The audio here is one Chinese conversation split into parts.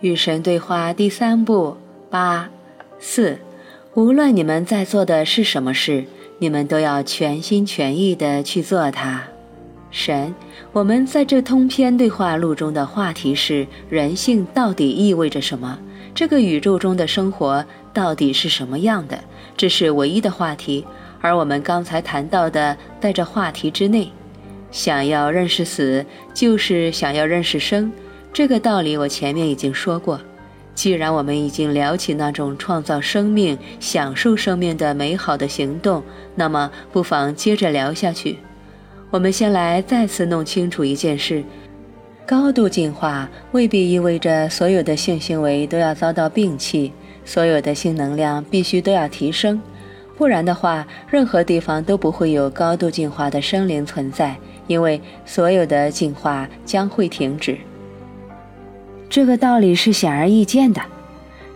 与神对话第三步八四，无论你们在做的是什么事，你们都要全心全意的去做它。神，我们在这通篇对话录中的话题是：人性到底意味着什么？这个宇宙中的生活到底是什么样的？这是唯一的话题。而我们刚才谈到的，在这话题之内，想要认识死，就是想要认识生。这个道理我前面已经说过。既然我们已经聊起那种创造生命、享受生命的美好的行动，那么不妨接着聊下去。我们先来再次弄清楚一件事：高度进化未必意味着所有的性行为都要遭到摒弃，所有的性能量必须都要提升。不然的话，任何地方都不会有高度进化的生灵存在，因为所有的进化将会停止。这个道理是显而易见的。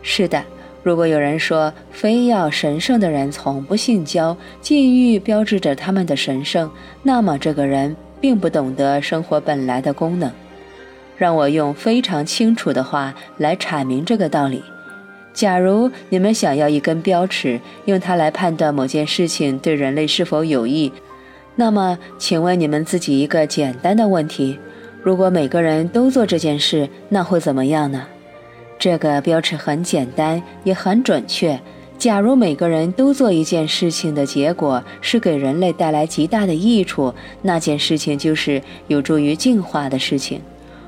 是的，如果有人说非要神圣的人从不性交，禁欲标志着他们的神圣，那么这个人并不懂得生活本来的功能。让我用非常清楚的话来阐明这个道理。假如你们想要一根标尺，用它来判断某件事情对人类是否有益，那么，请问你们自己一个简单的问题。如果每个人都做这件事，那会怎么样呢？这个标尺很简单，也很准确。假如每个人都做一件事情的结果是给人类带来极大的益处，那件事情就是有助于进化的事情。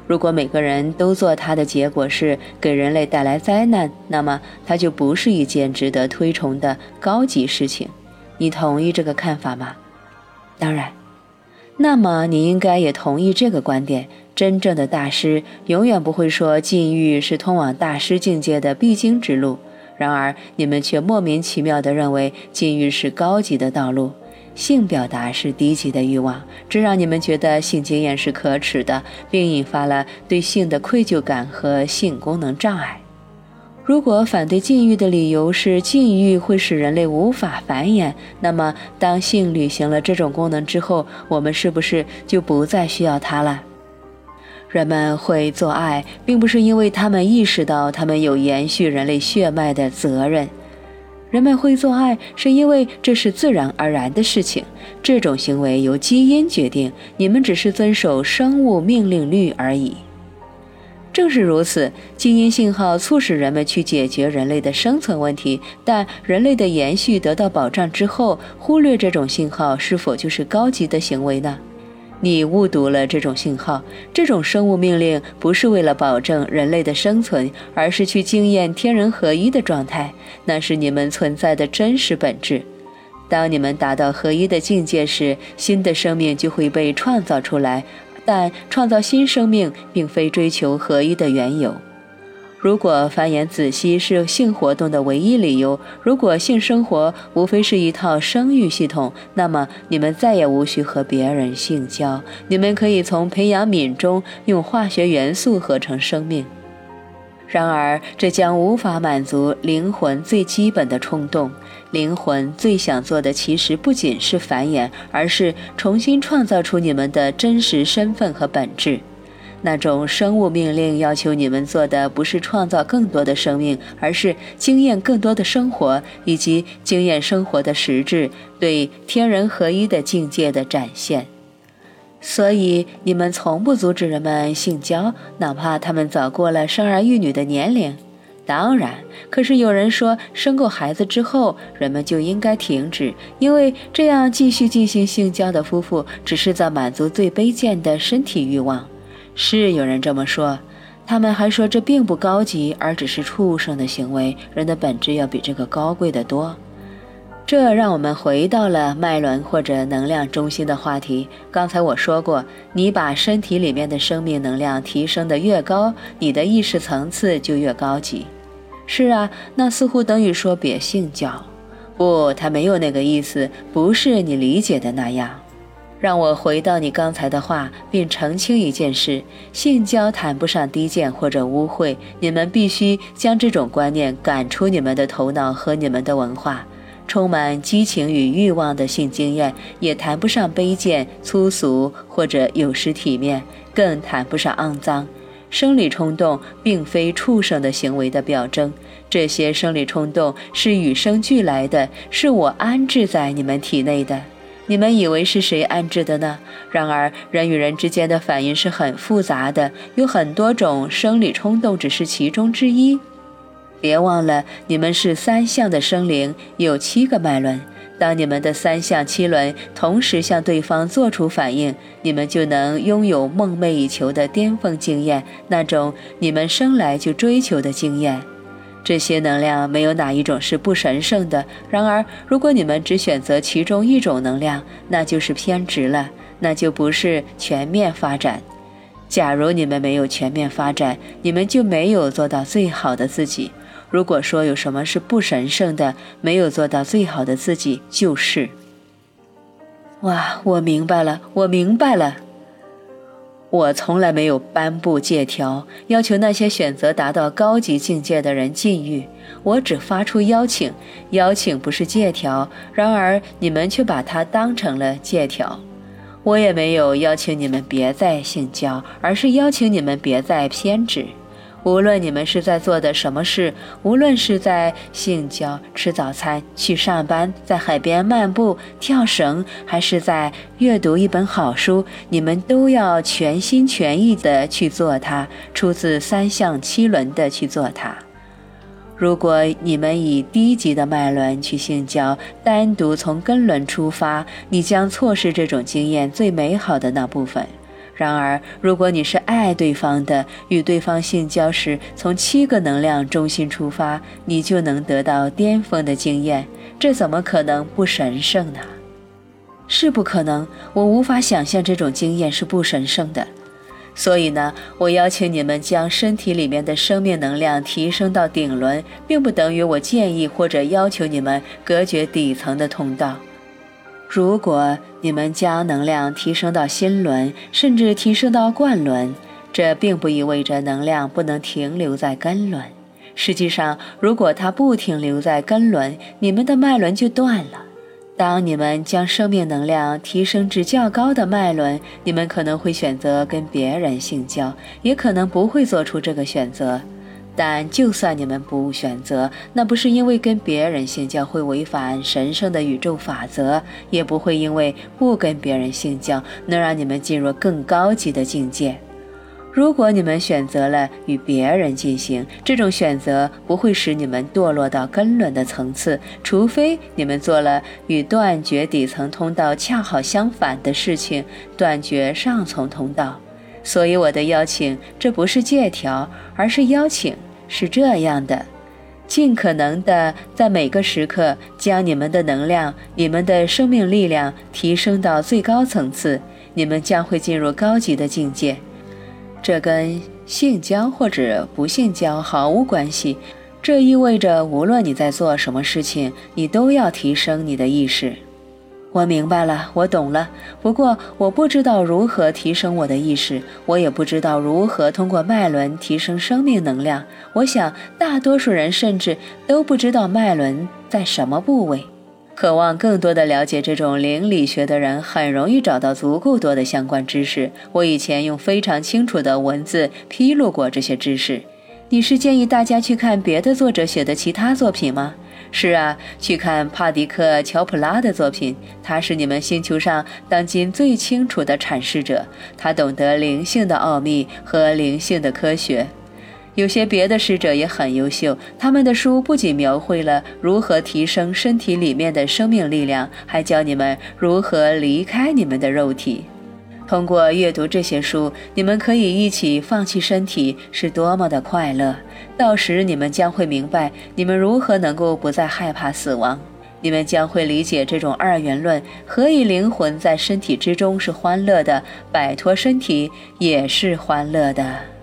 如果每个人都做它的结果是给人类带来灾难，那么它就不是一件值得推崇的高级事情。你同意这个看法吗？当然。那么你应该也同意这个观点：真正的大师永远不会说禁欲是通往大师境界的必经之路。然而你们却莫名其妙地认为禁欲是高级的道路，性表达是低级的欲望，这让你们觉得性经验是可耻的，并引发了对性的愧疚感和性功能障碍。如果反对禁欲的理由是禁欲会使人类无法繁衍，那么当性履行了这种功能之后，我们是不是就不再需要它了？人们会做爱，并不是因为他们意识到他们有延续人类血脉的责任。人们会做爱，是因为这是自然而然的事情。这种行为由基因决定，你们只是遵守生物命令律而已。正是如此，基因信号促使人们去解决人类的生存问题，但人类的延续得到保障之后，忽略这种信号是否就是高级的行为呢？你误读了这种信号。这种生物命令不是为了保证人类的生存，而是去经验天人合一的状态，那是你们存在的真实本质。当你们达到合一的境界时，新的生命就会被创造出来。但创造新生命并非追求合一的缘由。如果繁衍子息是性活动的唯一理由，如果性生活无非是一套生育系统，那么你们再也无需和别人性交。你们可以从培养皿中用化学元素合成生命。然而，这将无法满足灵魂最基本的冲动。灵魂最想做的，其实不仅是繁衍，而是重新创造出你们的真实身份和本质。那种生物命令要求你们做的，不是创造更多的生命，而是经验更多的生活，以及经验生活的实质对天人合一的境界的展现。所以，你们从不阻止人们性交，哪怕他们早过了生儿育女的年龄。当然，可是有人说，生过孩子之后，人们就应该停止，因为这样继续进行性交的夫妇，只是在满足最卑贱的身体欲望。是有人这么说，他们还说这并不高级，而只是畜生的行为。人的本质要比这个高贵得多。这让我们回到了脉轮或者能量中心的话题。刚才我说过，你把身体里面的生命能量提升得越高，你的意识层次就越高级。是啊，那似乎等于说别性交。不，他没有那个意思，不是你理解的那样。让我回到你刚才的话，并澄清一件事：性交谈不上低贱或者污秽。你们必须将这种观念赶出你们的头脑和你们的文化。充满激情与欲望的性经验也谈不上卑贱、粗俗或者有失体面，更谈不上肮脏。生理冲动并非畜生的行为的表征，这些生理冲动是与生俱来的，是我安置在你们体内的。你们以为是谁安置的呢？然而，人与人之间的反应是很复杂的，有很多种生理冲动，只是其中之一。别忘了，你们是三项的生灵，有七个脉轮。当你们的三项七轮同时向对方做出反应，你们就能拥有梦寐以求的巅峰经验，那种你们生来就追求的经验。这些能量没有哪一种是不神圣的。然而，如果你们只选择其中一种能量，那就是偏执了，那就不是全面发展。假如你们没有全面发展，你们就没有做到最好的自己。如果说有什么是不神圣的，没有做到最好的自己，就是。哇，我明白了，我明白了。我从来没有颁布借条，要求那些选择达到高级境界的人禁欲。我只发出邀请，邀请不是借条。然而你们却把它当成了借条。我也没有邀请你们别再性交，而是邀请你们别再偏执。无论你们是在做的什么事，无论是在性交、吃早餐、去上班、在海边漫步、跳绳，还是在阅读一本好书，你们都要全心全意地去做它，出自三项七轮的去做它。如果你们以低级的脉轮去性交，单独从根轮出发，你将错失这种经验最美好的那部分。然而，如果你是爱对方的，与对方性交时从七个能量中心出发，你就能得到巅峰的经验。这怎么可能不神圣呢？是不可能，我无法想象这种经验是不神圣的。所以呢，我邀请你们将身体里面的生命能量提升到顶轮，并不等于我建议或者要求你们隔绝底层的通道。如果你们将能量提升到心轮，甚至提升到冠轮，这并不意味着能量不能停留在根轮。实际上，如果它不停留在根轮，你们的脉轮就断了。当你们将生命能量提升至较高的脉轮，你们可能会选择跟别人性交，也可能不会做出这个选择。但就算你们不选择，那不是因为跟别人性交会违反神圣的宇宙法则，也不会因为不跟别人性交能让你们进入更高级的境界。如果你们选择了与别人进行，这种选择不会使你们堕落到根轮的层次，除非你们做了与断绝底层通道恰好相反的事情，断绝上层通道。所以我的邀请，这不是借条，而是邀请。是这样的，尽可能的在每个时刻将你们的能量、你们的生命力量提升到最高层次，你们将会进入高级的境界。这跟性交或者不性交毫无关系。这意味着，无论你在做什么事情，你都要提升你的意识。我明白了，我懂了。不过我不知道如何提升我的意识，我也不知道如何通过脉轮提升生命能量。我想大多数人甚至都不知道脉轮在什么部位。渴望更多的了解这种灵理学的人，很容易找到足够多的相关知识。我以前用非常清楚的文字披露过这些知识。你是建议大家去看别的作者写的其他作品吗？是啊，去看帕迪克·乔普拉的作品，他是你们星球上当今最清楚的阐释者，他懂得灵性的奥秘和灵性的科学。有些别的使者也很优秀，他们的书不仅描绘了如何提升身体里面的生命力量，还教你们如何离开你们的肉体。通过阅读这些书，你们可以一起放弃身体，是多么的快乐！到时你们将会明白，你们如何能够不再害怕死亡。你们将会理解这种二元论：何以灵魂在身体之中是欢乐的，摆脱身体也是欢乐的。